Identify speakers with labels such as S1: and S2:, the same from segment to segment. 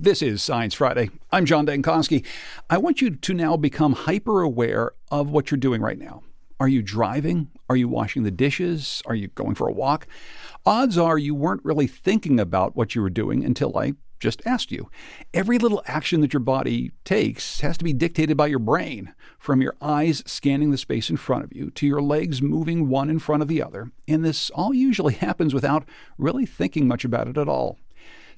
S1: This is Science Friday. I'm John Dankosky. I want you to now become hyper aware of what you're doing right now. Are you driving? Are you washing the dishes? Are you going for a walk? Odds are you weren't really thinking about what you were doing until I just asked you. Every little action that your body takes has to be dictated by your brain, from your eyes scanning the space in front of you to your legs moving one in front of the other. And this all usually happens without really thinking much about it at all.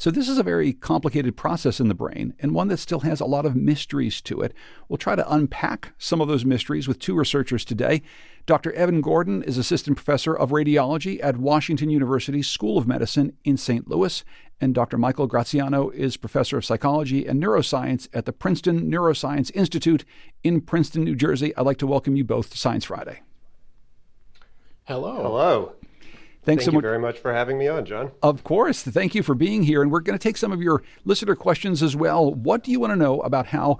S1: So, this is a very complicated process in the brain and one that still has a lot of mysteries to it. We'll try to unpack some of those mysteries with two researchers today. Dr. Evan Gordon is assistant professor of radiology at Washington University School of Medicine in St. Louis, and Dr. Michael Graziano is professor of psychology and neuroscience at the Princeton Neuroscience Institute in Princeton, New Jersey. I'd like to welcome you both to Science Friday.
S2: Hello.
S3: Hello.
S1: Thanks
S3: Thank
S1: so
S3: you very much for having me on, John.
S1: Of course. Thank you for being here. And we're going to take some of your listener questions as well. What do you want to know about how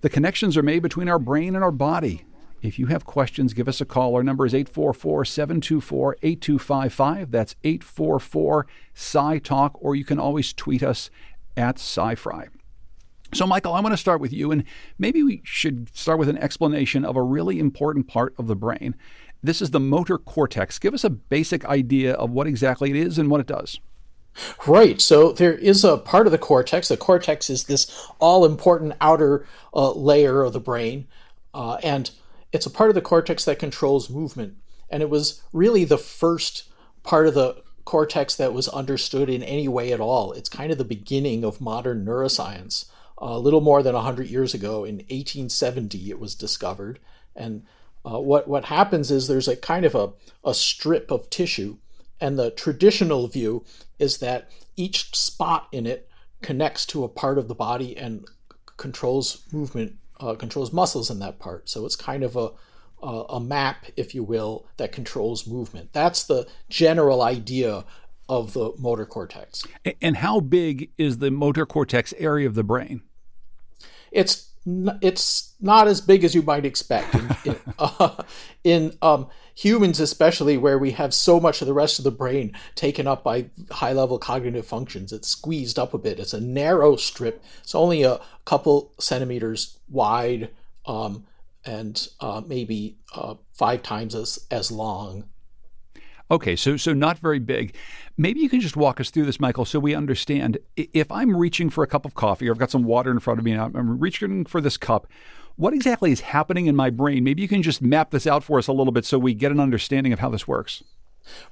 S1: the connections are made between our brain and our body? If you have questions, give us a call. Our number is 844 724 8255. That's 844 Sci Talk, or you can always tweet us at SciFri. So, Michael, I want to start with you, and maybe we should start with an explanation of a really important part of the brain. This is the motor cortex. Give us a basic idea of what exactly it is and what it does.
S2: Right. So there is a part of the cortex. The cortex is this all important outer uh, layer of the brain. Uh, and it's a part of the cortex that controls movement. And it was really the first part of the cortex that was understood in any way at all. It's kind of the beginning of modern neuroscience. Uh, a little more than 100 years ago, in 1870, it was discovered. And uh, what what happens is there's a kind of a, a strip of tissue, and the traditional view is that each spot in it connects to a part of the body and controls movement, uh, controls muscles in that part. So it's kind of a a map, if you will, that controls movement. That's the general idea of the motor cortex.
S1: And how big is the motor cortex area of the brain?
S2: It's it's not as big as you might expect in, in, uh, in um, humans, especially where we have so much of the rest of the brain taken up by high level cognitive functions. It's squeezed up a bit. It's a narrow strip. It's only a couple centimeters wide um, and uh, maybe uh, five times as, as long.
S1: Okay, so so not very big. Maybe you can just walk us through this, Michael, so we understand. If I'm reaching for a cup of coffee, or I've got some water in front of me, and I'm reaching for this cup, what exactly is happening in my brain? Maybe you can just map this out for us a little bit, so we get an understanding of how this works.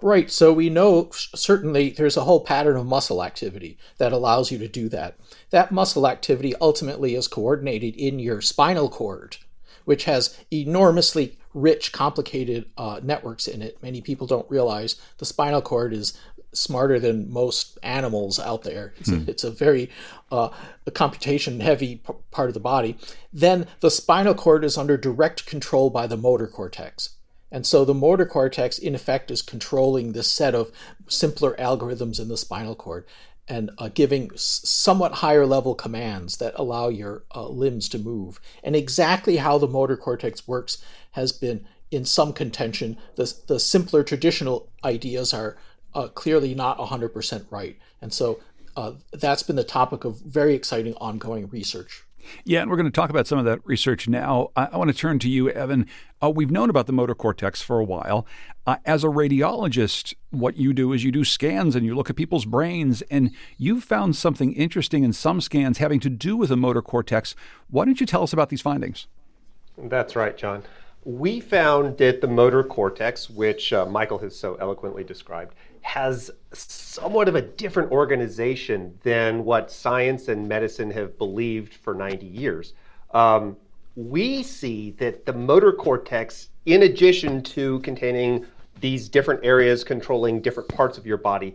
S2: Right. So we know certainly there's a whole pattern of muscle activity that allows you to do that. That muscle activity ultimately is coordinated in your spinal cord, which has enormously rich, complicated uh, networks in it. Many people don't realize the spinal cord is smarter than most animals out there. It's, hmm. a, it's a, very uh, computation heavy p- part of the body. Then the spinal cord is under direct control by the motor cortex. And so the motor cortex, in effect, is controlling this set of simpler algorithms in the spinal cord and uh, giving somewhat higher level commands that allow your uh, limbs to move. And exactly how the motor cortex works has been in some contention. The, the simpler traditional ideas are uh, clearly not 100% right. And so uh, that's been the topic of very exciting ongoing research.
S1: Yeah, and we're going to talk about some of that research now. I, I want to turn to you, Evan. Uh, we've known about the motor cortex for a while. Uh, as a radiologist, what you do is you do scans and you look at people's brains, and you've found something interesting in some scans having to do with the motor cortex. Why don't you tell us about these findings?
S3: That's right, John. We found that the motor cortex, which uh, Michael has so eloquently described, has somewhat of a different organization than what science and medicine have believed for 90 years. Um, we see that the motor cortex, in addition to containing these different areas controlling different parts of your body,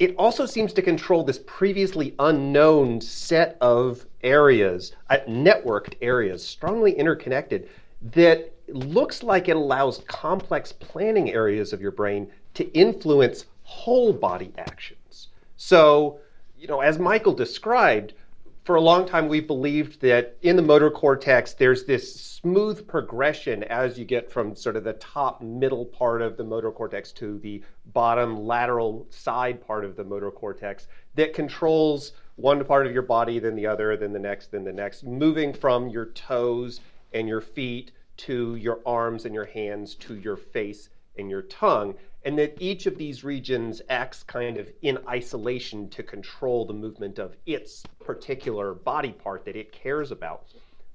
S3: it also seems to control this previously unknown set of areas, uh, networked areas, strongly interconnected, that looks like it allows complex planning areas of your brain to influence whole body actions. So, you know, as Michael described, for a long time we believed that in the motor cortex there's this smooth progression as you get from sort of the top middle part of the motor cortex to the bottom lateral side part of the motor cortex that controls one part of your body, then the other, then the next, then the next, moving from your toes and your feet to your arms and your hands to your face and your tongue. And that each of these regions acts kind of in isolation to control the movement of its particular body part that it cares about.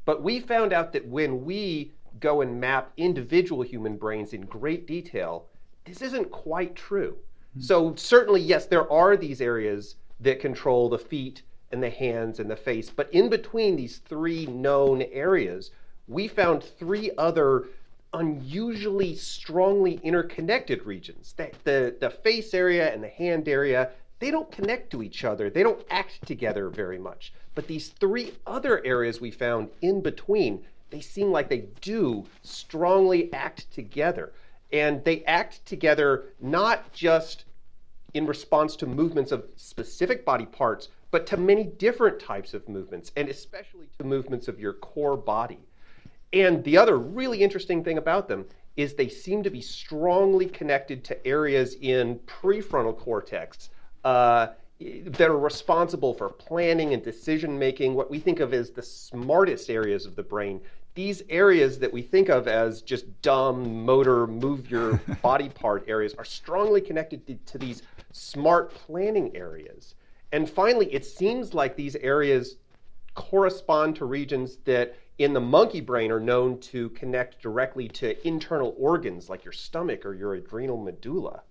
S3: But we found out that when we go and map individual human brains in great detail, this isn't quite true. Mm-hmm. So, certainly, yes, there are these areas that control the feet and the hands and the face. But in between these three known areas, we found three other unusually strongly interconnected regions. The, the, the face area and the hand area, they don't connect to each other. They don't act together very much. But these three other areas we found in between, they seem like they do strongly act together. And they act together not just in response to movements of specific body parts, but to many different types of movements, and especially to movements of your core body. And the other really interesting thing about them is they seem to be strongly connected to areas in prefrontal cortex uh, that are responsible for planning and decision making, what we think of as the smartest areas of the brain. These areas that we think of as just dumb motor, move your body part areas are strongly connected to, to these smart planning areas. And finally, it seems like these areas correspond to regions that in the monkey brain are known to connect directly to internal organs like your stomach or your adrenal medulla.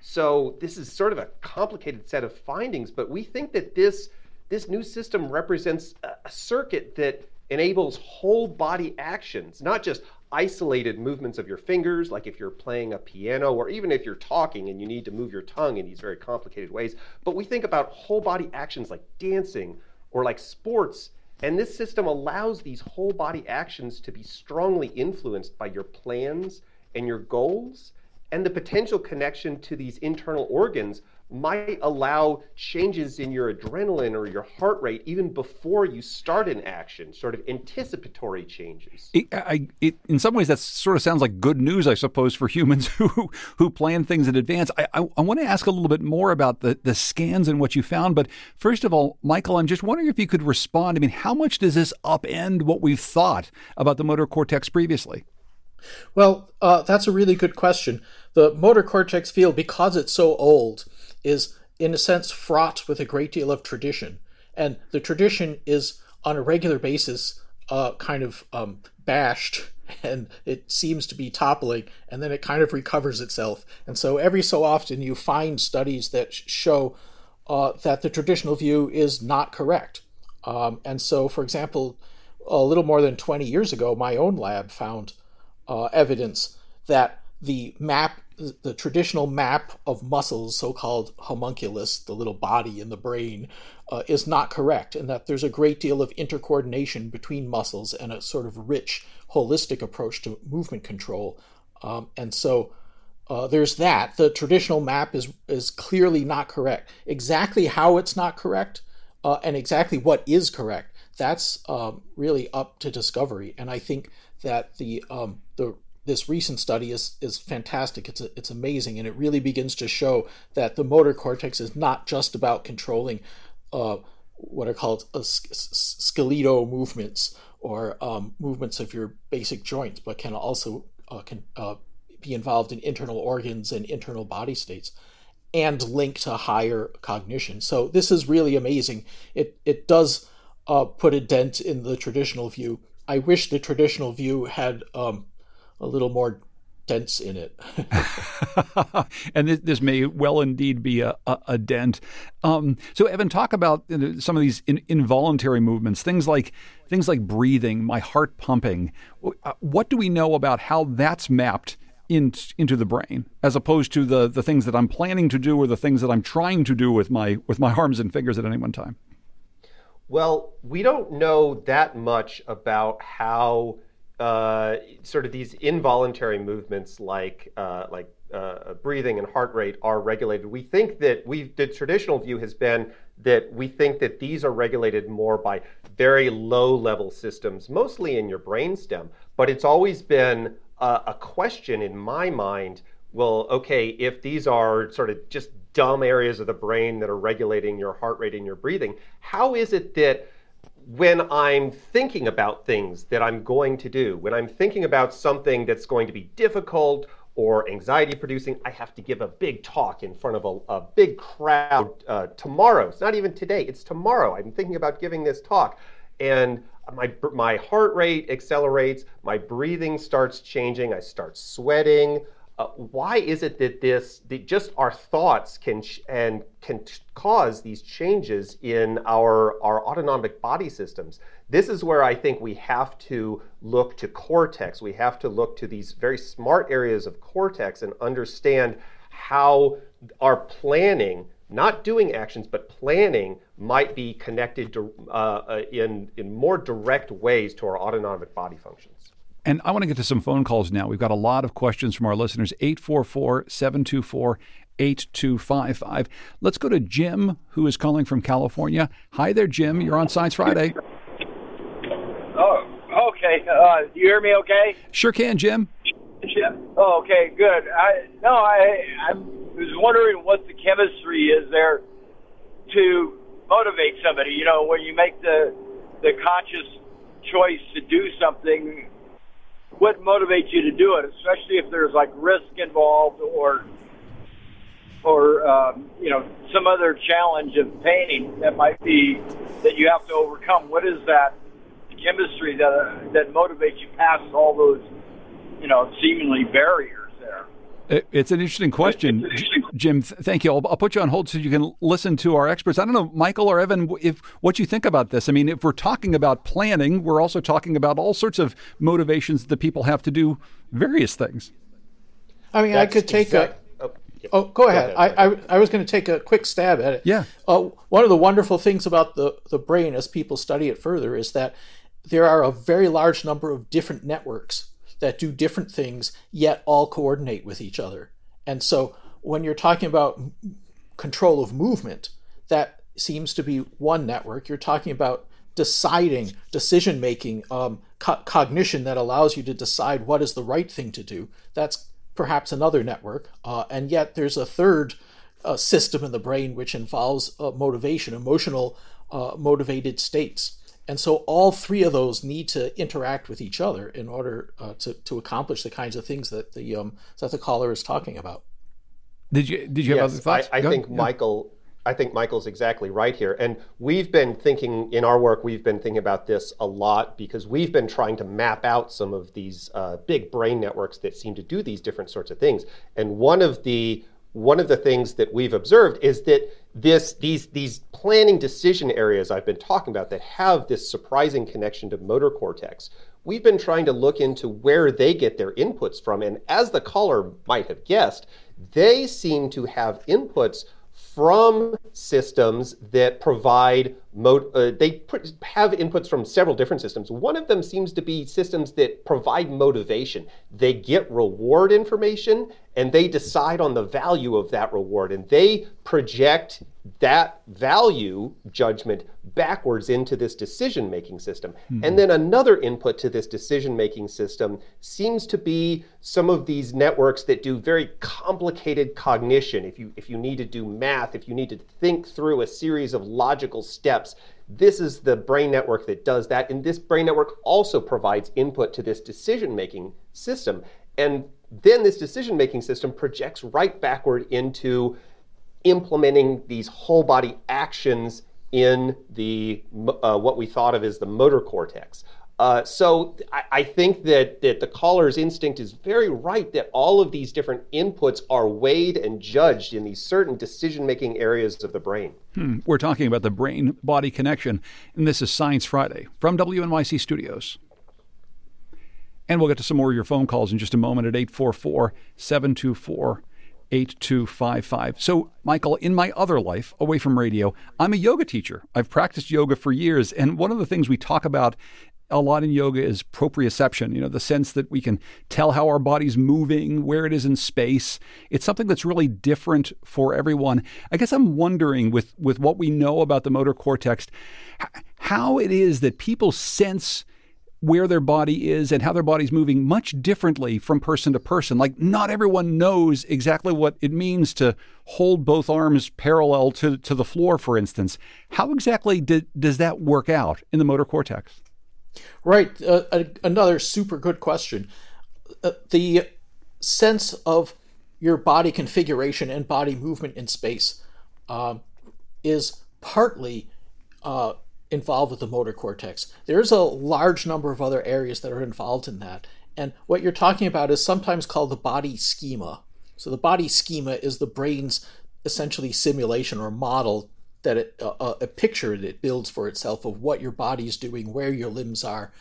S3: So this is sort of a complicated set of findings, but we think that this this new system represents a, circuit that enables whole body actions, not just isolated movements of your fingers, like if you're playing a piano, or even if you're talking and you need to move your tongue in these very complicated ways. But we think about whole body actions like dancing or like sports. And this system allows these whole body actions to be strongly influenced by your plans and your goals and the potential connection to these internal organs might allow changes in your adrenaline or your heart rate even before you start an action, sort of anticipatory changes.
S1: It, I, it, in some ways, that sort of sounds like good news, I suppose, for humans who who plan things in advance. I, I, I want to ask a little bit more about the, the scans and what you found. But first of all, Michael, I'm just wondering if you could respond. I mean, how much does this upend what we've thought about the motor cortex previously?
S2: Well, uh, that's a really good question. The motor cortex field, because it's so old, is in a sense fraught with a great deal of tradition. And the tradition is on a regular basis uh, kind of um, bashed and it seems to be toppling and then it kind of recovers itself. And so every so often you find studies that show uh, that the traditional view is not correct. Um, and so, for example, a little more than 20 years ago, my own lab found uh, evidence that the map, the traditional map of muscles, so called homunculus, the little body in the brain, uh, is not correct, and that there's a great deal of intercoordination between muscles and a sort of rich, holistic approach to movement control. Um, and so uh, there's that. The traditional map is, is clearly not correct. Exactly how it's not correct uh, and exactly what is correct, that's um, really up to discovery. And I think that the um, this recent study is is fantastic. It's a, it's amazing, and it really begins to show that the motor cortex is not just about controlling uh, what are called uh, skeletal movements or um, movements of your basic joints, but can also uh, can uh, be involved in internal organs and internal body states, and link to higher cognition. So this is really amazing. It it does uh, put a dent in the traditional view. I wish the traditional view had um, a little more dents in it.
S1: and this, this, may well indeed be a, a, a dent. Um, so, Evan, talk about some of these in, involuntary movements, things like things like breathing, my heart pumping. Uh, what do we know about how that's mapped in, into the brain, as opposed to the the things that I'm planning to do or the things that I'm trying to do with my with my arms and fingers at any one time?
S3: Well, we don't know that much about how uh, sort of these involuntary movements like uh, like uh, breathing and heart rate are regulated. We think that we the traditional view has been that we think that these are regulated more by very low level systems, mostly in your brainstem. But it's always been a, a question in my mind. Well, okay, if these are sort of just dumb areas of the brain that are regulating your heart rate and your breathing. How is it that when I'm thinking about things that I'm going to do, when I'm thinking about something that's going to be difficult or anxiety producing, I have to give a big talk in front of a, a big crowd uh, tomorrow. It's not even today, it's tomorrow. I'm thinking about giving this talk. And my, my heart rate accelerates, my breathing starts changing, I start sweating. Uh, why is it that this the, just our thoughts can sh- and can t- cause these changes in our our autonomic body systems? This is where i think we have to look to cortex. We have to look to these very smart areas of cortex and understand how our planning not doing actions but planning might be connected to, uh, uh, in in more direct ways to our autonomic body functions
S1: and I want to get to some phone calls now. We've got a lot of questions from our listeners 844 724 8255. Let's go to Jim, who is calling from California. Hi there, Jim. You're on Science Friday.
S4: Oh, okay. Uh, you hear me okay?
S1: Sure can, Jim.
S4: Jim. Oh, okay, good. I no, I I was wondering what the chemistry is there to motivate somebody. You know, when you make the the conscious choice to do something, what motivates you to do it, especially if there's like risk involved or or um, you know some other challenge of painting that might be that you have to overcome. What is that chemistry that uh, that motivates you past all those you know seemingly barriers?
S1: It's an interesting question, Jim. Thank you. I'll, I'll, put you on hold so you can listen to our experts. I don't know, Michael or Evan, if what you think about this. I mean, if we're talking about planning, we're also talking about all sorts of motivations that people have to do various things.
S2: I mean, That's I could take exact- a. Oh, oh go ahead. Go ahead. I, I, I, was going to take a quick stab at it.
S1: Yeah.
S2: Uh, one of the wonderful things about the, the brain, as people study it further, is that there are a very large number of different networks that do different things yet all coordinate with each other. And so when you're talking about control of movement, that seems to be one network. You're talking about deciding, decision making, um, co- cognition that allows you to decide what is the right thing to do. That's perhaps another network. Uh, and yet there's a third uh, system in the brain which involves uh, motivation, emotional uh, motivated states. And so all three of those need to interact with each other in order uh, to, to accomplish the kinds of things that the um, that the caller is talking about.
S1: Did you did you have other thoughts?
S3: I, I think yeah. Michael I think Michael's exactly right here. And we've been thinking in our work, we've been thinking about this a lot because we've been trying to map out some of these uh, big brain networks that seem to do these different sorts of things. And one of the one of the things that we've observed is that this these these planning decision areas I've been talking about that have this surprising connection to motor cortex. We've been trying to look into where they get their inputs from and as the caller might have guessed, they seem to have inputs from systems that provide mo- uh, they put, have inputs from several different systems one of them seems to be systems that provide motivation they get reward information and they decide on the value of that reward and they project that value judgment backwards into this decision making system. Mm-hmm. And then another input to this decision making system seems to be some of these networks that do very complicated cognition. If you if you need to do math, if you need to think through a series of logical steps, this is the brain network that does that. And this brain network also provides input to this decision making system. And then this decision making system projects right backward into implementing these whole body actions in the uh, what we thought of as the motor cortex. Uh, so I, I, think that, that the caller's instinct is very right that all of these different inputs are weighed and judged in these certain decision-making areas of the brain.
S1: Hmm. We're talking about the brain-body connection, and this is Science Friday from WNYC Studios. And we'll get to some more of your phone calls in just a moment at 844 724 8255. So, Michael, in my other life, away from radio, I'm a yoga teacher. I've practiced yoga for years. And one of the things we talk about a lot in yoga is proprioception, you know, the sense that we can tell how our body's moving, where it is in space. It's something that's really different for everyone. I guess I'm wondering with, with what we know about the motor cortex, how it is that people sense where their body is and how their body's moving much differently from person to person. Like, not everyone knows exactly what it means to hold both arms parallel to, to the floor, for instance. How exactly did, does that work out in the motor cortex?
S2: Right. Uh, another super good question. Uh, the sense of your body configuration and body movement in space uh, is partly uh, involved with the motor cortex. There's a large number of other areas that are involved in that. And what you're talking about is sometimes called the body schema. So the body schema is the brain's essentially simulation or model that it, uh, uh a picture that it builds for itself of what your body is doing, where your limbs are,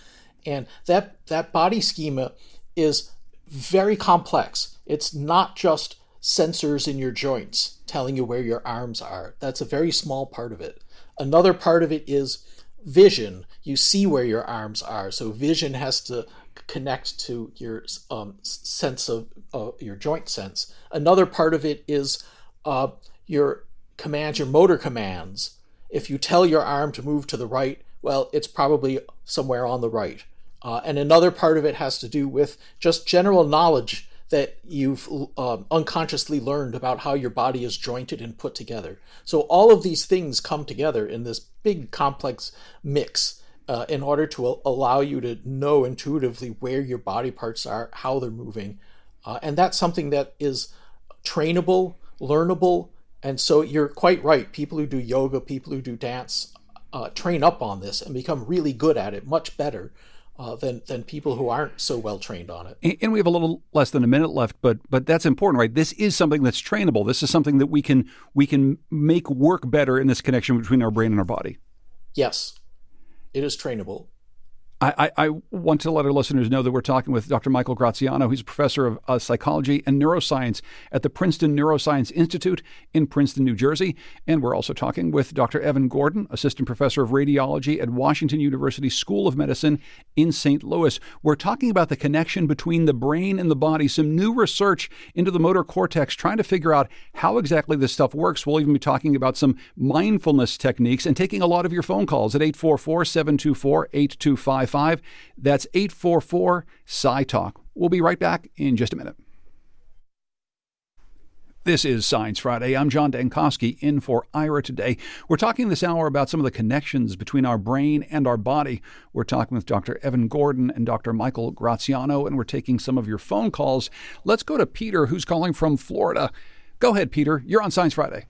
S2: and that that body schema is very complex. It's not just sensors in your joints telling you where your arms are. That's a very small part of it. Another part of it is vision. You see where your arms are. So vision has to connect to your um, sense of uh, your joint sense. Another part of it is uh, your commands, your motor commands. If you tell your arm to move to the right, well, it's probably somewhere on the right. Uh, and another part of it has to do with just general knowledge that you've um, unconsciously learned about how your body is jointed and put together. So all of these things come together in this big complex mix uh, in order to allow you to know intuitively where your body parts are, how they're moving. Uh, and that's something that is trainable, learnable. And so you're quite right. People who do yoga, people who do dance, uh, train up on this and become really good at it, much better uh, than than people who aren't so well trained on it.
S1: And, and we have a little less than a minute left, but but that's important, right? This is something that's trainable. This is something that we can we can make work better in this connection between our brain and our body.
S2: Yes, it is trainable.
S1: I, I, want to let our listeners know that we're talking with Dr. Michael Graziano. He's a professor of uh, psychology and neuroscience at the Princeton Neuroscience Institute in Princeton, New Jersey. And we're also talking with Dr. Evan Gordon, assistant professor of radiology at Washington University School of Medicine in St. Louis. We're talking about the connection between the brain and the body, some new research into the motor cortex, trying to figure out how exactly this stuff works. We'll even be talking about some mindfulness techniques and taking a lot of your phone calls at 844 724 8255. 855. That's 844 Sci Talk. We'll be right back in just a minute. This is Science Friday. I'm John Dankosky in for Ira today. We're talking this hour about some of the connections between our brain and our body. We're talking with Dr. Evan Gordon and Dr. Michael Graziano, and we're taking some of your phone calls. Let's go to Peter, who's calling from Florida. Go ahead, Peter. You're on Science Friday.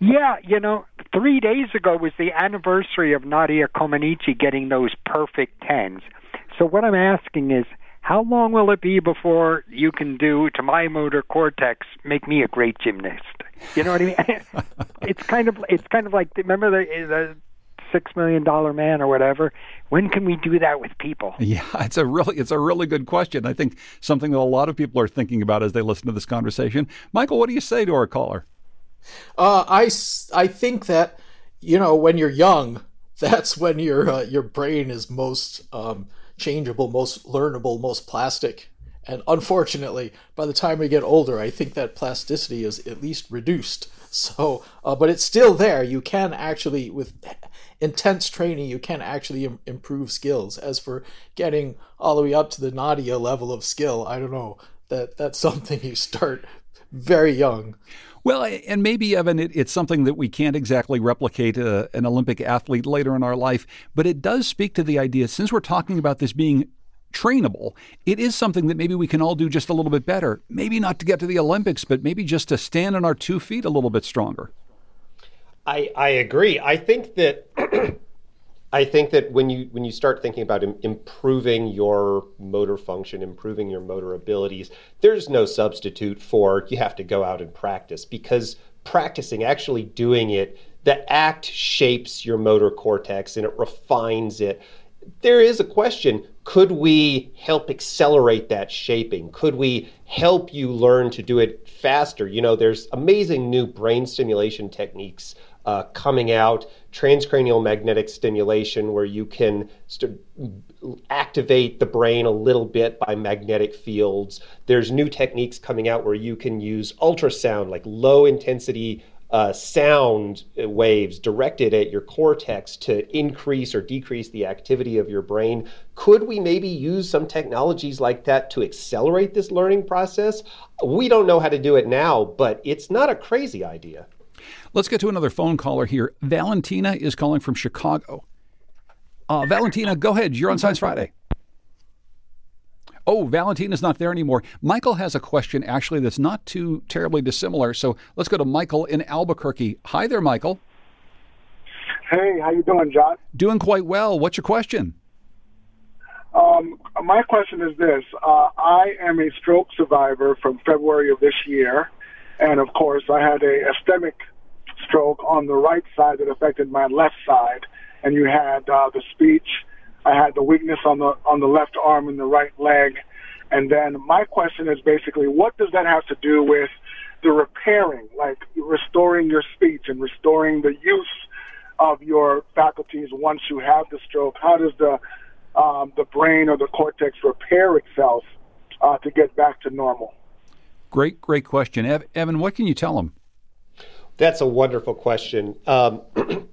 S5: Yeah, you know, three days ago was the anniversary of Nadia Comaneci getting those perfect tens. So what I'm asking is, how long will it be before you can do to my motor cortex make me a great gymnast? You know what I mean? it's kind of it's kind of like remember the, the six million dollar man or whatever. When can we do that with people?
S1: Yeah, it's a really it's a really good question. I think something that a lot of people are thinking about as they listen to this conversation. Michael, what do you say to our caller?
S2: Uh, I, I think that you know when you're young, that's when your uh, your brain is most um, changeable, most learnable, most plastic. And unfortunately, by the time we get older, I think that plasticity is at least reduced. So, uh, but it's still there. You can actually, with intense training, you can actually Im- improve skills. As for getting all the way up to the Nadia level of skill, I don't know. That that's something you start very young.
S1: Well, and maybe, Evan, it, it's something that we can't exactly replicate uh, an Olympic athlete later in our life, but it does speak to the idea, since we're talking about this being trainable, it is something that maybe we can all do just a little bit better. Maybe not to get to the Olympics, but maybe just to stand on our two feet a little bit stronger.
S3: I, I agree. I think that I think that when you when you start thinking about Im- improving your motor function, improving your motor abilities, there's no substitute for you have to go out and practice because practicing, actually doing it, the act shapes your motor cortex and it refines it. There is a question could we help accelerate that shaping? Could we help you learn to do it faster? You know, there's amazing new brain stimulation techniques uh, coming out, transcranial magnetic stimulation, where you can st- activate the brain a little bit by magnetic fields. There's new techniques coming out where you can use ultrasound, like low intensity uh, sound waves directed at your cortex to increase or decrease the activity of your brain. Could we maybe use some technologies like that to accelerate this learning process? We don't know how to do it now, but it's not a crazy idea.
S1: Let's get to another phone caller here. Valentina is calling from Chicago. Uh, Valentina, go ahead. You're on Science Friday. Oh, Valentina's not there anymore. Michael has a question actually that's not too terribly dissimilar. So let's go to Michael in Albuquerque. Hi there, Michael.
S6: Hey, how you doing, John?
S1: Doing quite well. What's your question?
S6: Um, my question is this: uh, I am a stroke survivor from February of this year, and of course, I had a ischemic stroke on the right side that affected my left side, and you had uh, the speech I had the weakness on the on the left arm and the right leg. And then my question is basically, what does that have to do with the repairing, like restoring your speech and restoring the use of your faculties once you have the stroke? How does the um, the brain or the cortex repair itself uh, to get back to normal?
S1: Great, great question, Evan. What can you tell them?
S3: That's a wonderful question. Um,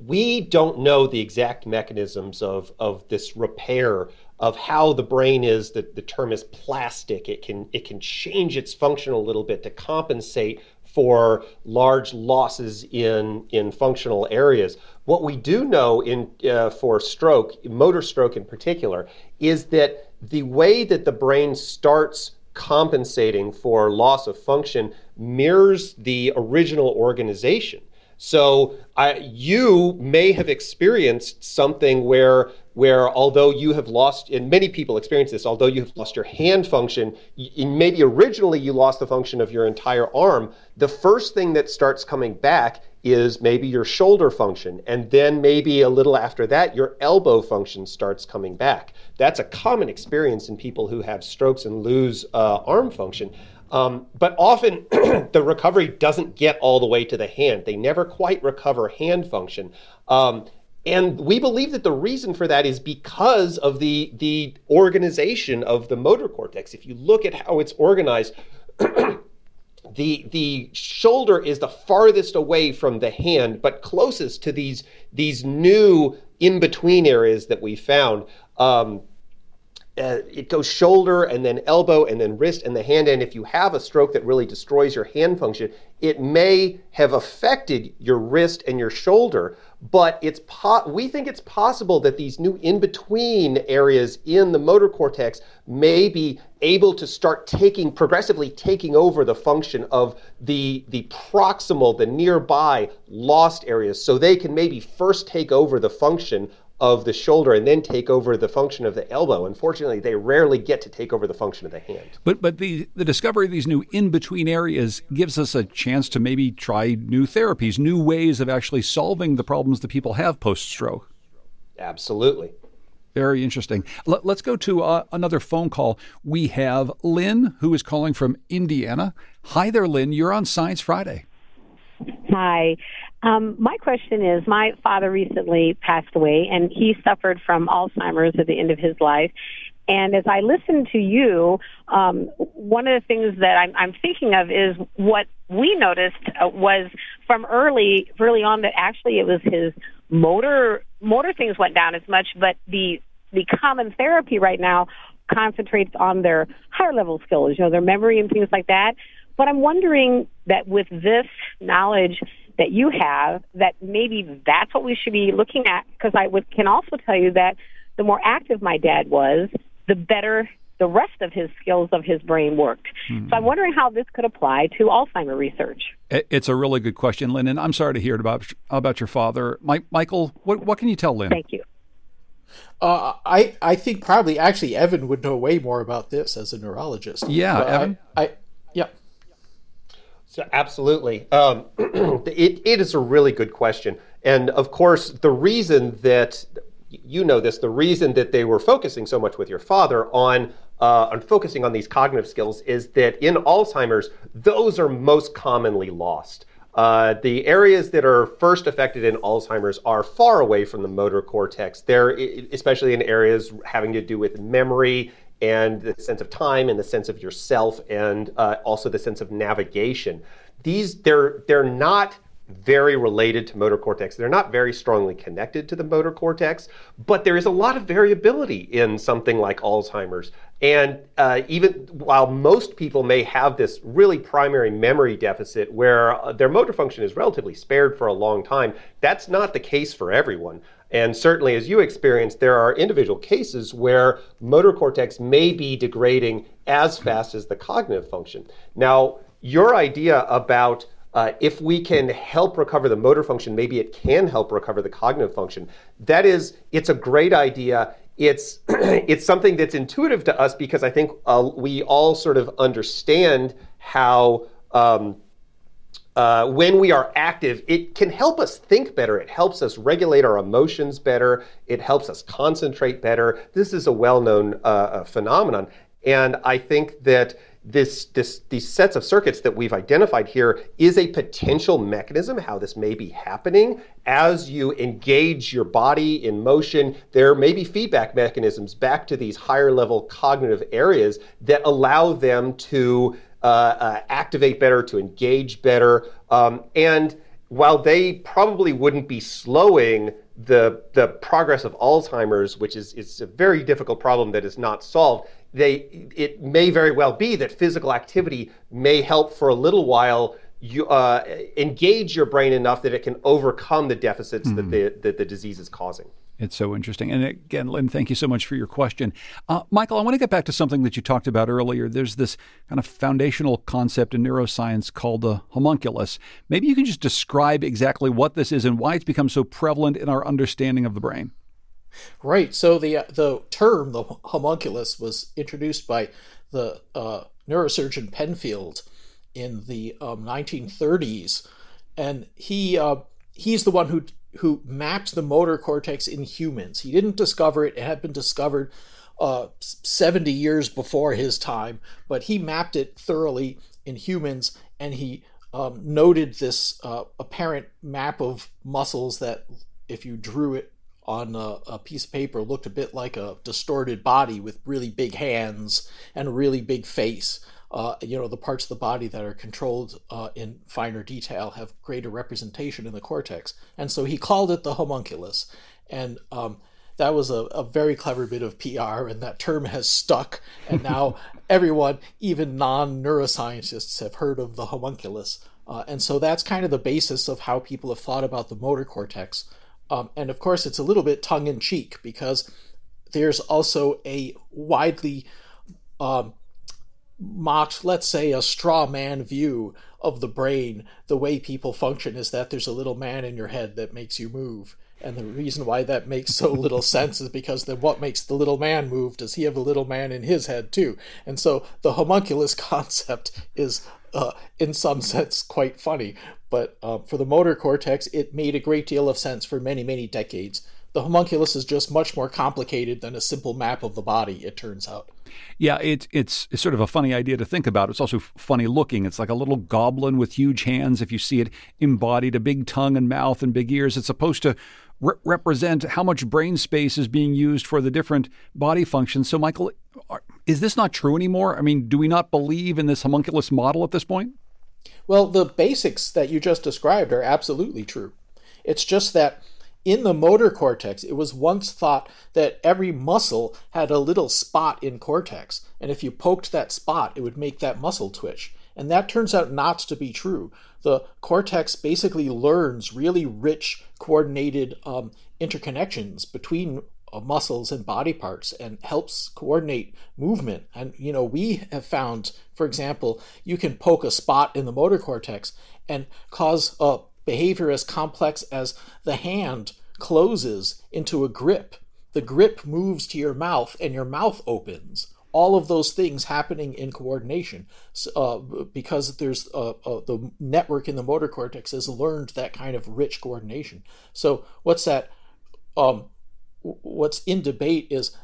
S3: we don't know the exact mechanisms of, of this repair of how the brain is the, the term is plastic it can it can change its function a little bit to compensate for large losses in in functional areas what we do know in uh, for stroke motor stroke in particular is that the way that the brain starts compensating for loss of function mirrors the original organization so I, you may have experienced something where, where although you have lost, and many people experience this, although you have lost your hand function, maybe originally you lost the function of your entire arm. The first thing that starts coming back is maybe your shoulder function, and then maybe a little after that, your elbow function starts coming back. That's a common experience in people who have strokes and lose uh, arm function. Um, but often the recovery doesn't get all the way to the hand. They never quite recover hand function. Um, and we believe that the reason for that is because of the, the organization of the motor cortex. If you look at how it's organized, the the shoulder is the farthest away from the hand, but closest to these these new in between areas that we found. Um, uh, it goes shoulder and then elbow and then wrist and the hand. And if you have a stroke that really destroys your hand function, it may have affected your wrist and your shoulder. But it's po- we think it's possible that these new in between areas in the motor cortex may be able to start taking progressively taking over the function of the the proximal, the nearby lost areas, so they can maybe first take over the function of the shoulder and then take over the function of the elbow. Unfortunately, they rarely get to take over the function of the hand.
S1: But but the the discovery of these new in between areas gives us a chance to maybe try new therapies, new ways of actually solving the problems that people have post stroke.
S3: Absolutely.
S1: Very interesting. Let, us go to uh, another phone call. We have Lynn, who is calling from Indiana. Hi there, Lynn. You're on Science Friday.
S7: Hi. Um, my question is my father recently passed away, and he suffered from Alzheimer's at the end of his life. And as I listen to you, um, one of the things that I'm, I'm thinking of is what we noticed uh, was from early, early on that actually it was his motor motor things went down as much, but the the common therapy right now concentrates on their higher level skills, you know, their memory and things like that. But I'm wondering that with this knowledge that you have, that maybe that's what we should be looking at. Because I would, can also tell you that the more active my dad was, the better the rest of his skills of his brain worked. Mm-hmm. So I'm wondering how this could apply to Alzheimer research.
S1: It's a really good question, Lynn, and I'm sorry to hear about about your father, Mike, Michael. What what can you tell Lynn?
S7: Thank you.
S2: Uh, I I think probably actually Evan would know way more about this as a neurologist.
S1: Yeah, Evan.
S2: I, I yeah.
S3: So absolutely, um, it, it is a really good question, and of course, the reason that you know this, the reason that they were focusing so much with your father on uh, on focusing on these cognitive skills is that in Alzheimer's, those are most commonly lost. Uh, the areas that are first affected in Alzheimer's are far away from the motor cortex. They're especially in areas having to do with memory and the sense of time and the sense of yourself and uh, also the sense of navigation. these they're they're not very related to motor cortex. They're not very strongly connected to the motor cortex, but there is a lot of variability in something like Alzheimer's. And uh, even while most people may have this really primary memory deficit where uh, their motor function is relatively spared for a long time, that's not the case for everyone. And certainly, as you experienced, there are individual cases where motor cortex may be degrading as fast as the cognitive function. Now, your idea about uh, if we can help recover the motor function, maybe it can help recover the cognitive function. That is, it's a great idea. It's it's something that's intuitive to us because I think uh, we all sort of understand how. Um, uh, when we are active, it can help us think better. It helps us regulate our emotions better. It helps us concentrate better. This is a well known uh, uh, phenomenon. And I think that this, this, these sets of circuits that we've identified here is a potential mechanism how this may be happening. As you engage your body in motion, there may be feedback mechanisms back to these higher level cognitive areas that allow them to activate better, to engage better. Um, and while they probably wouldn't be slowing the the progress of Alzheimer's, which is is a very difficult problem that is not solved, they it may very well be that physical activity may help for a little while you uh, engage your brain enough that it can overcome the deficits mm. that hmm. the that the disease is causing.
S1: It's so interesting. And again, Lynn, thank you so much for your question. Uh, Michael, I want to get back to something that you talked about earlier. There's this kind of foundational concept in neuroscience called the homunculus. Maybe you can just describe exactly what this is and why it's become so prevalent in our understanding of the brain.
S2: Right. So the the term the homunculus was introduced by the uh, neurosurgeon Penfield in the um, 1930s, and he uh, he's the one who who mapped the motor cortex in humans. He didn't discover it; it had been discovered uh, 70 years before his time, but he mapped it thoroughly in humans, and he um, noted this uh, apparent map of muscles that, if you drew it on a, a, piece of paper looked a bit like a distorted body with really big hands and a really big face. Uh, you know, the parts of the body that are controlled uh, in finer detail have greater representation in the cortex. And so he called it the homunculus. And um, that was a, a very clever bit of PR, and that term has stuck. And now everyone, even non neuroscientists, have heard of the homunculus. Uh, and so that's kind of the basis of how people have thought about the motor cortex um, and of course, it's a little bit tongue in cheek because there's also a widely um, mocked, let's say, a straw man view of the brain. The way people function is that there's a little man in your head that makes you move. And the reason why that makes so little sense is because then what makes the little man move? Does he have a little man in his head too? And so the homunculus concept is, uh, in some sense, quite funny. But uh, for the motor cortex, it made a great deal of sense for many, many decades. The homunculus is just much more complicated than a simple map of the body, it turns out.
S1: Yeah, it's it's it's sort of a funny idea to think about. It's also funny looking. It's like a little goblin with huge hands. If you see it embodied, a big tongue and mouth and big ears. It's supposed to re- represent how much brain space is being used for the different body functions. So, Michael, is this not true anymore? I mean, do we not believe in this homunculus model at this point?
S2: Well, the basics that you just described are absolutely true. It's just that in the motor cortex, it was once thought that every muscle had a little spot in cortex, and if you poked that spot, it would make that muscle twitch. And that turns out not to be true. The cortex basically learns really rich, coordinated um, interconnections between uh, muscles and body parts and helps coordinate movement. And, you know, we have found, for example, you can poke a spot in the motor cortex and cause a behavior as complex as the hand closes into a grip. The grip moves to your mouth and your mouth opens. All of those things happening in coordination. Uh, because there's uh, uh, the network in the motor cortex has learned that kind of rich coordination. So what's that um, what's in debate is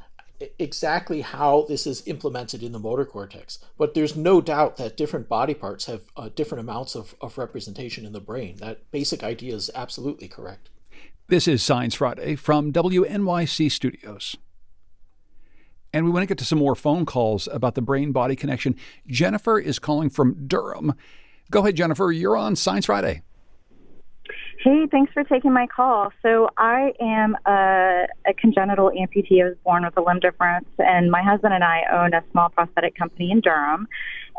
S2: exactly how this is implemented in the motor cortex. But there's no doubt that different body parts have uh, different amounts of, of representation in the brain. That basic idea is absolutely correct.
S1: This is Science Friday from WNYC Studios. And we want to get to some more phone calls about the brain body connection. Jennifer is calling from Durham. Go ahead, Jennifer. You're on Science Friday.
S8: Hey, thanks for taking my call. So I am a, a, congenital amputee. I was born with a limb difference, and my husband and I own a small prosthetic company in Durham.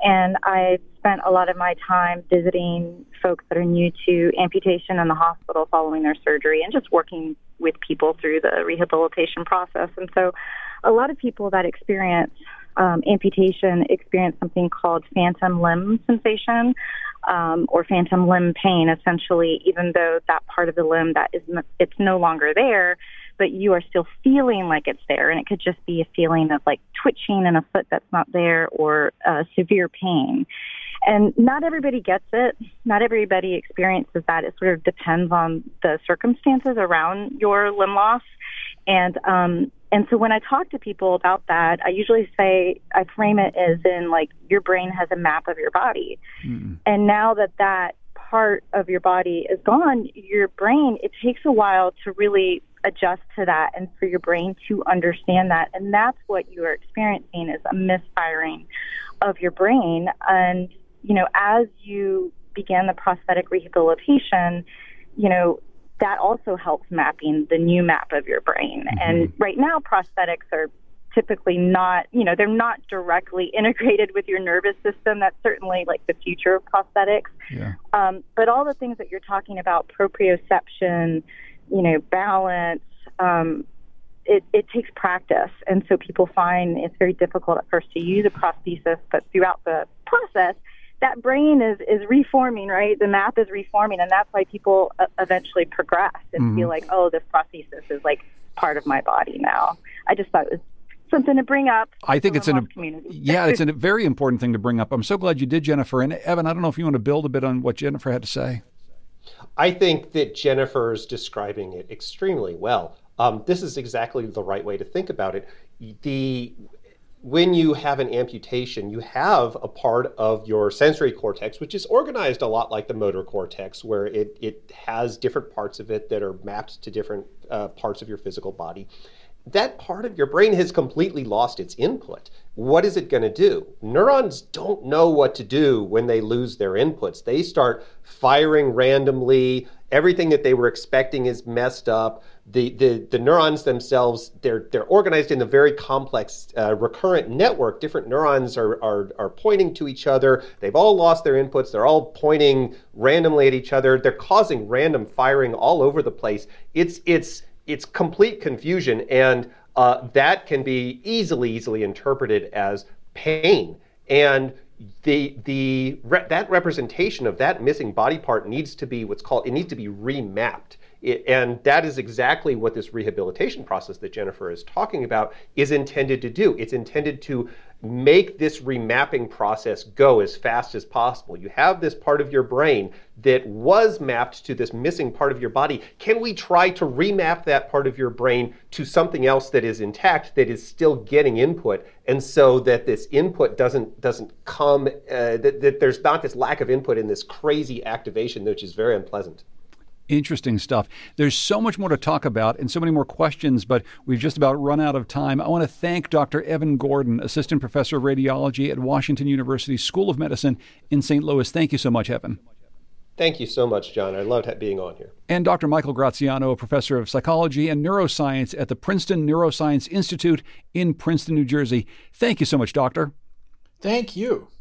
S8: And I spent a lot of my time visiting folks that are new to amputation in the hospital following their surgery, and just working with people through the rehabilitation process. And so, a lot of people that experience um, amputation experience something called phantom limb sensation um, or phantom limb pain. Essentially, even though that part of the limb that is it's no longer there, but you are still feeling like it's there, and it could just be a feeling of like twitching in a foot that's not there or uh, severe pain. And not everybody gets it. Not everybody experiences that. It sort of depends on the circumstances around your limb loss. And um, and so when I talk to people about that, I usually say I frame it as in like your brain has a map of your body, mm and now that that part of your body is gone, your brain it takes a while to really adjust to that and for your brain to understand that, and that's what you are experiencing is a misfiring of your brain. And you know, as you begin the prosthetic rehabilitation, you know, that also helps mapping the new map of your brain. Mm-hmm. And right now, prosthetics are typically not, you know, they're not directly integrated with your nervous system. That's certainly like the future of prosthetics. Yeah. Um, but all the things that you're talking about, proprioception, you know, balance, um, it, it takes practice. And so people find it's very difficult at first to use a prosthesis, but throughout the process, that brain is is reforming, right? The map is reforming, and that's why people uh, eventually progress and mm-hmm. feel like, oh, this prosthesis is like part of my body now. I just thought it was something to bring up.
S1: I think it's an yeah, it's a very important thing to bring up. I'm so glad you did, Jennifer. And Evan, I don't know if you want to build a bit on what Jennifer had to say.
S3: I think that Jennifer is describing it extremely well. Um, this is exactly the right way to think about it. The when you have an amputation, you have a part of your sensory cortex, which is organized a lot like the motor cortex, where it, it has different parts of it that are mapped to different uh, parts of your physical body. That part of your brain has completely lost its input. What is it going to do? Neurons don't know what to do when they lose their inputs. They start firing randomly. Everything that they were expecting is messed up the, the, the neurons themselves, they're, they're organized in a very complex uh, recurrent network. Different neurons are, are, are pointing to each other. They've all lost their inputs. They're all pointing randomly at each other. They're causing random firing all over the place. It's, it's, it's complete confusion, and uh, that can be easily, easily interpreted as pain. And the the re- that representation of that missing body part needs to be what's called it needs to be remapped it, and that is exactly what this rehabilitation process that Jennifer is talking about is intended to do. It's intended to make this remapping process go as fast as possible. You have this part of your brain that was mapped to this missing part of your body. Can we try to remap that part of your brain to something else that is intact, that is still getting input, and so that this input doesn't doesn't come, uh, that, that there's not this lack of input in this crazy activation, which is very unpleasant.
S1: Interesting stuff. There's so much more to talk about and so many more questions, but we've just about run out of time. I want to thank Dr. Evan Gordon, Assistant Professor of Radiology at Washington University School of Medicine in St. Louis. Thank you so much, Evan.
S3: Thank you so much, John. I loved being on here.
S1: And Dr. Michael Graziano, a professor of psychology and neuroscience at the Princeton Neuroscience Institute in Princeton, New Jersey. Thank you so much, Doctor.
S2: Thank you.